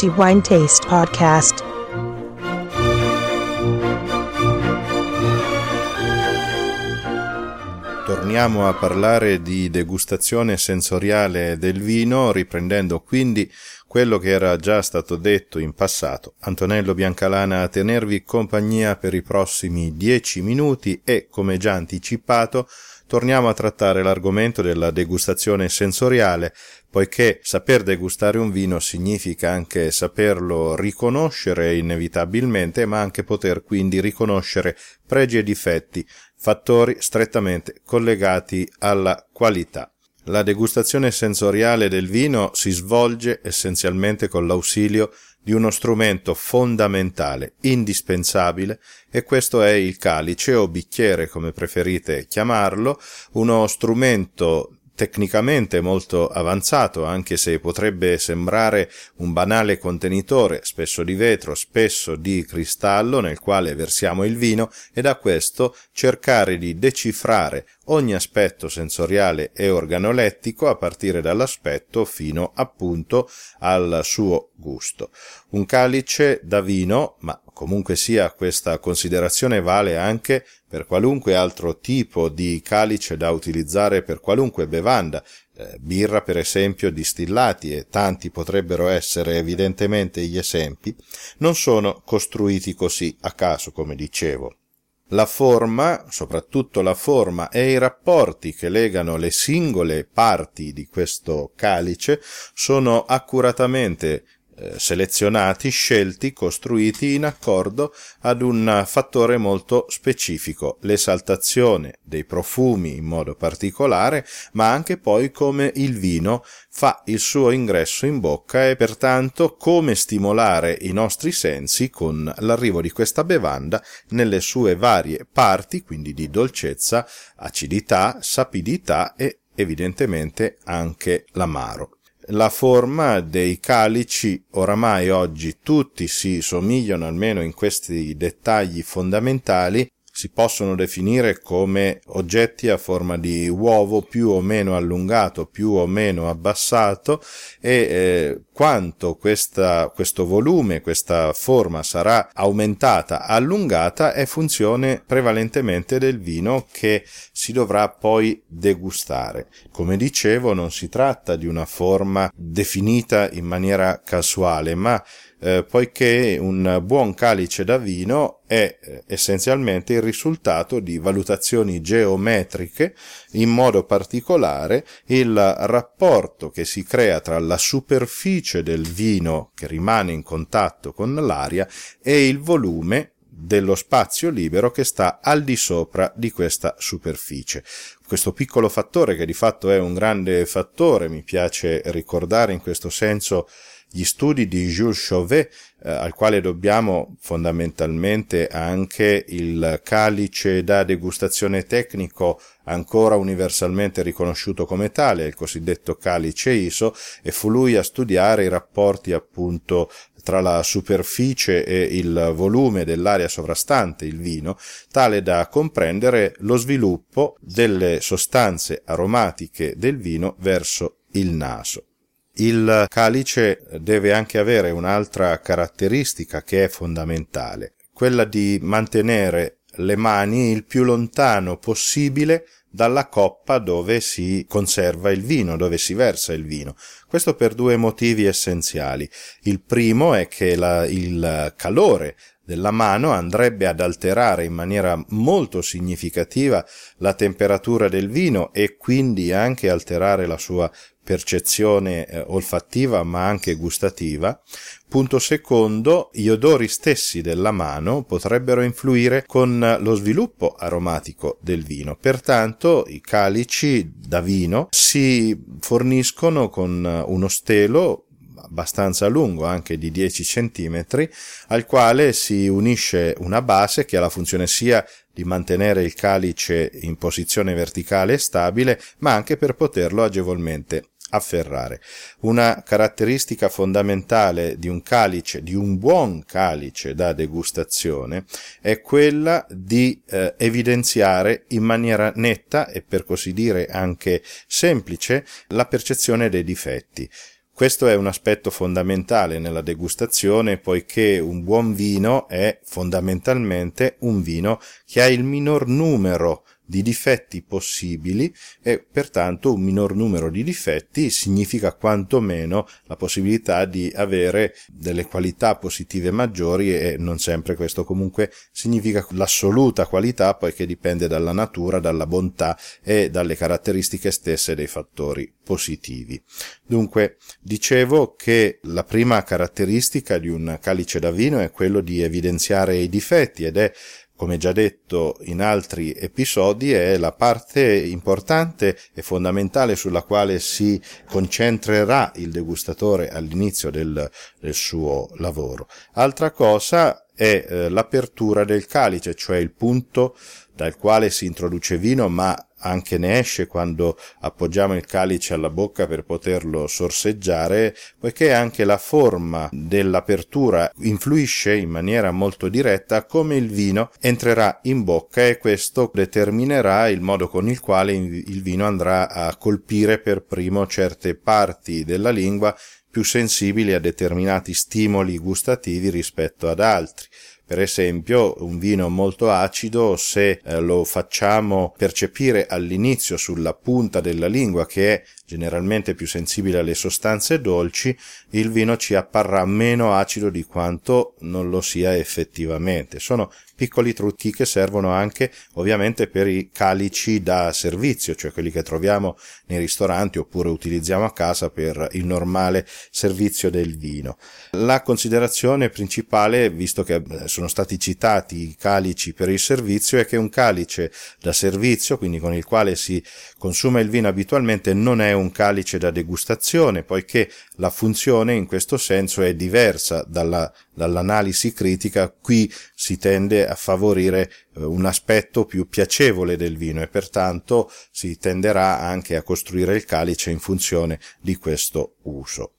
Crafty Wine Taste Podcast. Torniamo a parlare di degustazione sensoriale del vino, riprendendo quindi quello che era già stato detto in passato. Antonello Biancalana a tenervi compagnia per i prossimi dieci minuti e, come già anticipato, torniamo a trattare l'argomento della degustazione sensoriale, poiché saper degustare un vino significa anche saperlo riconoscere inevitabilmente, ma anche poter quindi riconoscere pregi e difetti, fattori strettamente collegati alla qualità. La degustazione sensoriale del vino si svolge essenzialmente con l'ausilio di uno strumento fondamentale, indispensabile, e questo è il calice o bicchiere, come preferite chiamarlo, uno strumento tecnicamente molto avanzato, anche se potrebbe sembrare un banale contenitore, spesso di vetro, spesso di cristallo, nel quale versiamo il vino, e da questo cercare di decifrare ogni aspetto sensoriale e organolettico a partire dall'aspetto fino appunto al suo gusto. Un calice da vino, ma comunque sia questa considerazione vale anche per qualunque altro tipo di calice da utilizzare per qualunque bevanda, eh, birra per esempio, distillati e tanti potrebbero essere evidentemente gli esempi, non sono costruiti così a caso come dicevo. La forma, soprattutto la forma e i rapporti che legano le singole parti di questo calice sono accuratamente selezionati, scelti, costruiti in accordo ad un fattore molto specifico, l'esaltazione dei profumi in modo particolare, ma anche poi come il vino fa il suo ingresso in bocca e pertanto come stimolare i nostri sensi con l'arrivo di questa bevanda nelle sue varie parti, quindi di dolcezza, acidità, sapidità e evidentemente anche l'amaro la forma dei calici oramai oggi tutti si somigliano almeno in questi dettagli fondamentali si possono definire come oggetti a forma di uovo più o meno allungato, più o meno abbassato e eh, quanto questa, questo volume, questa forma sarà aumentata, allungata è funzione prevalentemente del vino che si dovrà poi degustare. Come dicevo non si tratta di una forma definita in maniera casuale, ma eh, poiché un buon calice da vino è eh, essenzialmente il risultato di valutazioni geometriche, in modo particolare il rapporto che si crea tra la superficie del vino che rimane in contatto con l'aria e il volume dello spazio libero che sta al di sopra di questa superficie. Questo piccolo fattore, che di fatto è un grande fattore, mi piace ricordare in questo senso gli studi di Jules Chauvet, eh, al quale dobbiamo fondamentalmente anche il calice da degustazione tecnico ancora universalmente riconosciuto come tale, il cosiddetto calice ISO, e fu lui a studiare i rapporti appunto tra la superficie e il volume dell'aria sovrastante il vino, tale da comprendere lo sviluppo delle sostanze aromatiche del vino verso il naso. Il calice deve anche avere un'altra caratteristica che è fondamentale, quella di mantenere le mani il più lontano possibile dalla coppa dove si conserva il vino, dove si versa il vino. Questo per due motivi essenziali. Il primo è che la, il calore della mano andrebbe ad alterare in maniera molto significativa la temperatura del vino e quindi anche alterare la sua percezione eh, olfattiva ma anche gustativa. Punto secondo, gli odori stessi della mano potrebbero influire con lo sviluppo aromatico del vino. Pertanto i calici da vino si forniscono con uno stelo abbastanza lungo, anche di 10 cm, al quale si unisce una base che ha la funzione sia di mantenere il calice in posizione verticale e stabile, ma anche per poterlo agevolmente afferrare. Una caratteristica fondamentale di un calice, di un buon calice da degustazione, è quella di eh, evidenziare in maniera netta e per così dire anche semplice la percezione dei difetti. Questo è un aspetto fondamentale nella degustazione poiché un buon vino è fondamentalmente un vino che ha il minor numero di difetti possibili e pertanto un minor numero di difetti significa quantomeno la possibilità di avere delle qualità positive maggiori e non sempre questo comunque significa l'assoluta qualità poiché dipende dalla natura, dalla bontà e dalle caratteristiche stesse dei fattori positivi. Dunque, dicevo che la prima caratteristica di un calice da vino è quello di evidenziare i difetti ed è come già detto in altri episodi, è la parte importante e fondamentale sulla quale si concentrerà il degustatore all'inizio del, del suo lavoro. Altra cosa è eh, l'apertura del calice, cioè il punto dal quale si introduce vino, ma anche ne esce quando appoggiamo il calice alla bocca per poterlo sorseggiare, poiché anche la forma dell'apertura influisce in maniera molto diretta come il vino entrerà in bocca e questo determinerà il modo con il quale il vino andrà a colpire per primo certe parti della lingua più sensibili a determinati stimoli gustativi rispetto ad altri. Per esempio, un vino molto acido, se eh, lo facciamo percepire all'inizio sulla punta della lingua, che è generalmente più sensibile alle sostanze dolci, il vino ci apparrà meno acido di quanto non lo sia effettivamente. Sono piccoli trucchi che servono anche ovviamente per i calici da servizio, cioè quelli che troviamo nei ristoranti oppure utilizziamo a casa per il normale servizio del vino. La considerazione principale, visto che eh, sono stati citati i calici per il servizio, è che un calice da servizio, quindi con il quale si consuma il vino abitualmente, non è un calice da degustazione, poiché la funzione in questo senso è diversa dalla, dall'analisi critica. Qui si tende a favorire eh, un aspetto più piacevole del vino e pertanto si tenderà anche a costruire il calice in funzione di questo uso.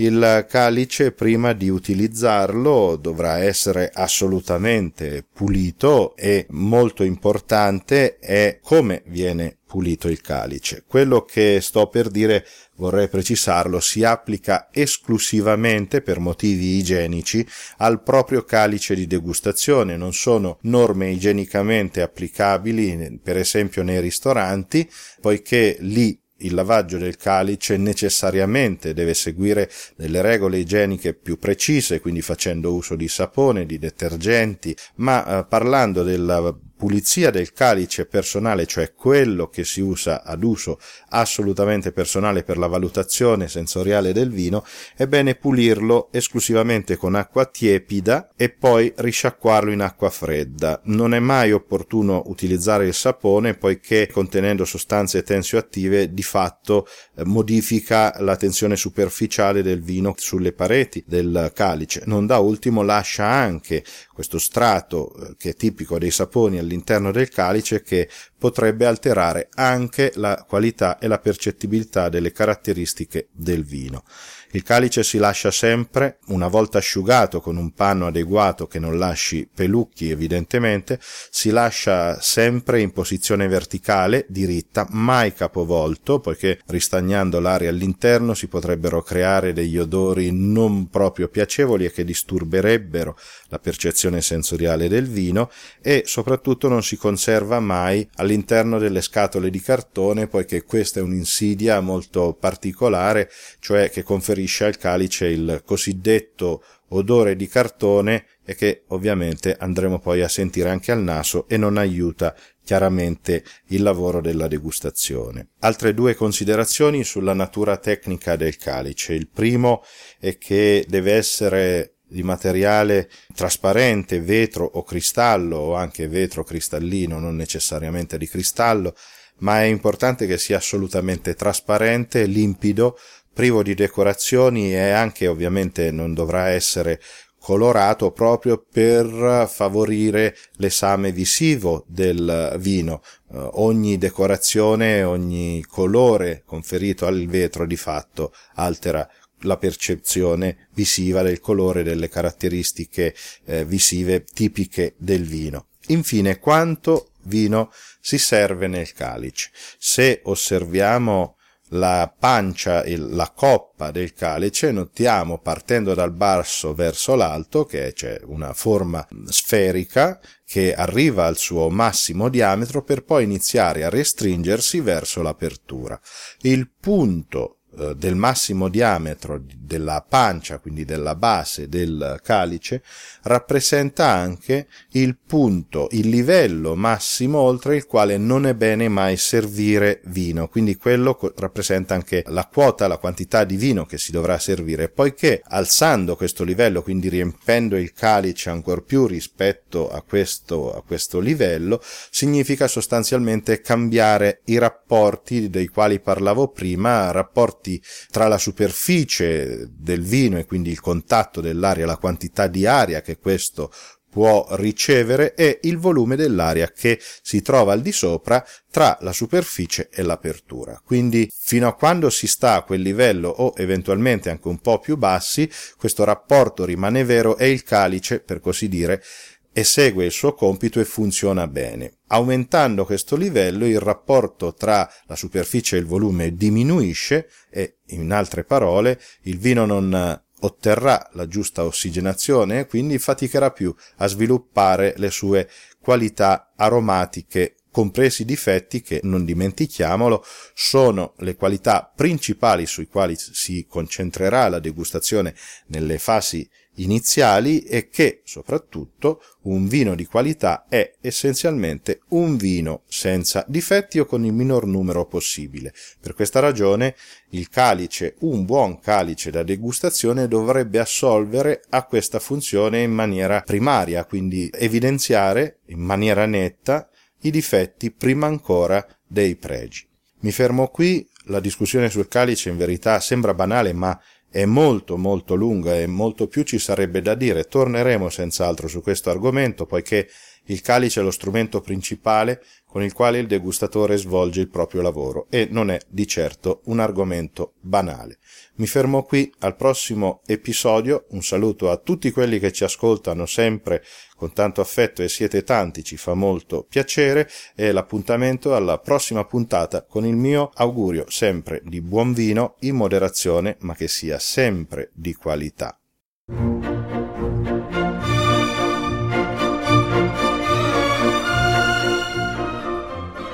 Il calice prima di utilizzarlo dovrà essere assolutamente pulito e molto importante è come viene pulito il calice. Quello che sto per dire, vorrei precisarlo, si applica esclusivamente per motivi igienici al proprio calice di degustazione, non sono norme igienicamente applicabili per esempio nei ristoranti, poiché lì il lavaggio del calice necessariamente deve seguire delle regole igieniche più precise, quindi facendo uso di sapone, di detergenti, ma eh, parlando della pulizia del calice personale, cioè quello che si usa ad uso assolutamente personale per la valutazione sensoriale del vino, è bene pulirlo esclusivamente con acqua tiepida e poi risciacquarlo in acqua fredda. Non è mai opportuno utilizzare il sapone poiché contenendo sostanze tensioattive di fatto eh, modifica la tensione superficiale del vino sulle pareti del calice. Non da ultimo lascia anche questo strato eh, che è tipico dei saponi all'interno del calice che potrebbe alterare anche la qualità e la percettibilità delle caratteristiche del vino. Il calice si lascia sempre, una volta asciugato con un panno adeguato che non lasci pelucchi evidentemente, si lascia sempre in posizione verticale, diritta, mai capovolto, poiché ristagnando l'aria all'interno si potrebbero creare degli odori non proprio piacevoli e che disturberebbero la percezione sensoriale del vino e soprattutto non si conserva mai all'interno delle scatole di cartone poiché questa è un'insidia molto particolare, cioè che conferisce conferisce al calice il cosiddetto odore di cartone e che ovviamente andremo poi a sentire anche al naso e non aiuta chiaramente il lavoro della degustazione. Altre due considerazioni sulla natura tecnica del calice. Il primo è che deve essere di materiale trasparente, vetro o cristallo o anche vetro cristallino, non necessariamente di cristallo, ma è importante che sia assolutamente trasparente, limpido, privo di decorazioni e anche ovviamente non dovrà essere colorato proprio per favorire l'esame visivo del vino. Uh, ogni decorazione, ogni colore conferito al vetro di fatto altera la percezione visiva del colore, delle caratteristiche eh, visive tipiche del vino. Infine, quanto vino si serve nel calice? Se osserviamo la pancia, la coppa del calice, notiamo partendo dal basso verso l'alto che c'è una forma sferica che arriva al suo massimo diametro per poi iniziare a restringersi verso l'apertura. Il punto del massimo diametro della pancia, quindi della base del calice, rappresenta anche il punto, il livello massimo oltre il quale non è bene mai servire vino, quindi quello rappresenta anche la quota, la quantità di vino che si dovrà servire, poiché alzando questo livello, quindi riempendo il calice ancor più rispetto a questo, a questo livello, significa sostanzialmente cambiare i rapporti dei quali parlavo prima, rapporti rapporti tra la superficie del vino e quindi il contatto dell'aria, la quantità di aria che questo può ricevere e il volume dell'aria che si trova al di sopra tra la superficie e l'apertura. Quindi fino a quando si sta a quel livello o eventualmente anche un po' più bassi, questo rapporto rimane vero e il calice, per così dire, esegue il suo compito e funziona bene. Aumentando questo livello il rapporto tra la superficie e il volume diminuisce e, in altre parole, il vino non otterrà la giusta ossigenazione e quindi faticherà più a sviluppare le sue qualità aromatiche compresi i difetti che, non dimentichiamolo, sono le qualità principali sui quali si concentrerà la degustazione nelle fasi iniziali e che, soprattutto, un vino di qualità è essenzialmente un vino senza difetti o con il minor numero possibile. Per questa ragione il calice, un buon calice da degustazione dovrebbe assolvere a questa funzione in maniera primaria, quindi evidenziare in maniera netta i difetti prima ancora dei pregi. Mi fermo qui, la discussione sul calice in verità sembra banale, ma è molto molto lunga e molto più ci sarebbe da dire. Torneremo senz'altro su questo argomento, poiché il calice è lo strumento principale con il quale il degustatore svolge il proprio lavoro e non è di certo un argomento banale. Mi fermo qui al prossimo episodio, un saluto a tutti quelli che ci ascoltano sempre con tanto affetto e siete tanti, ci fa molto piacere e l'appuntamento alla prossima puntata con il mio augurio sempre di buon vino in moderazione ma che sia sempre di qualità.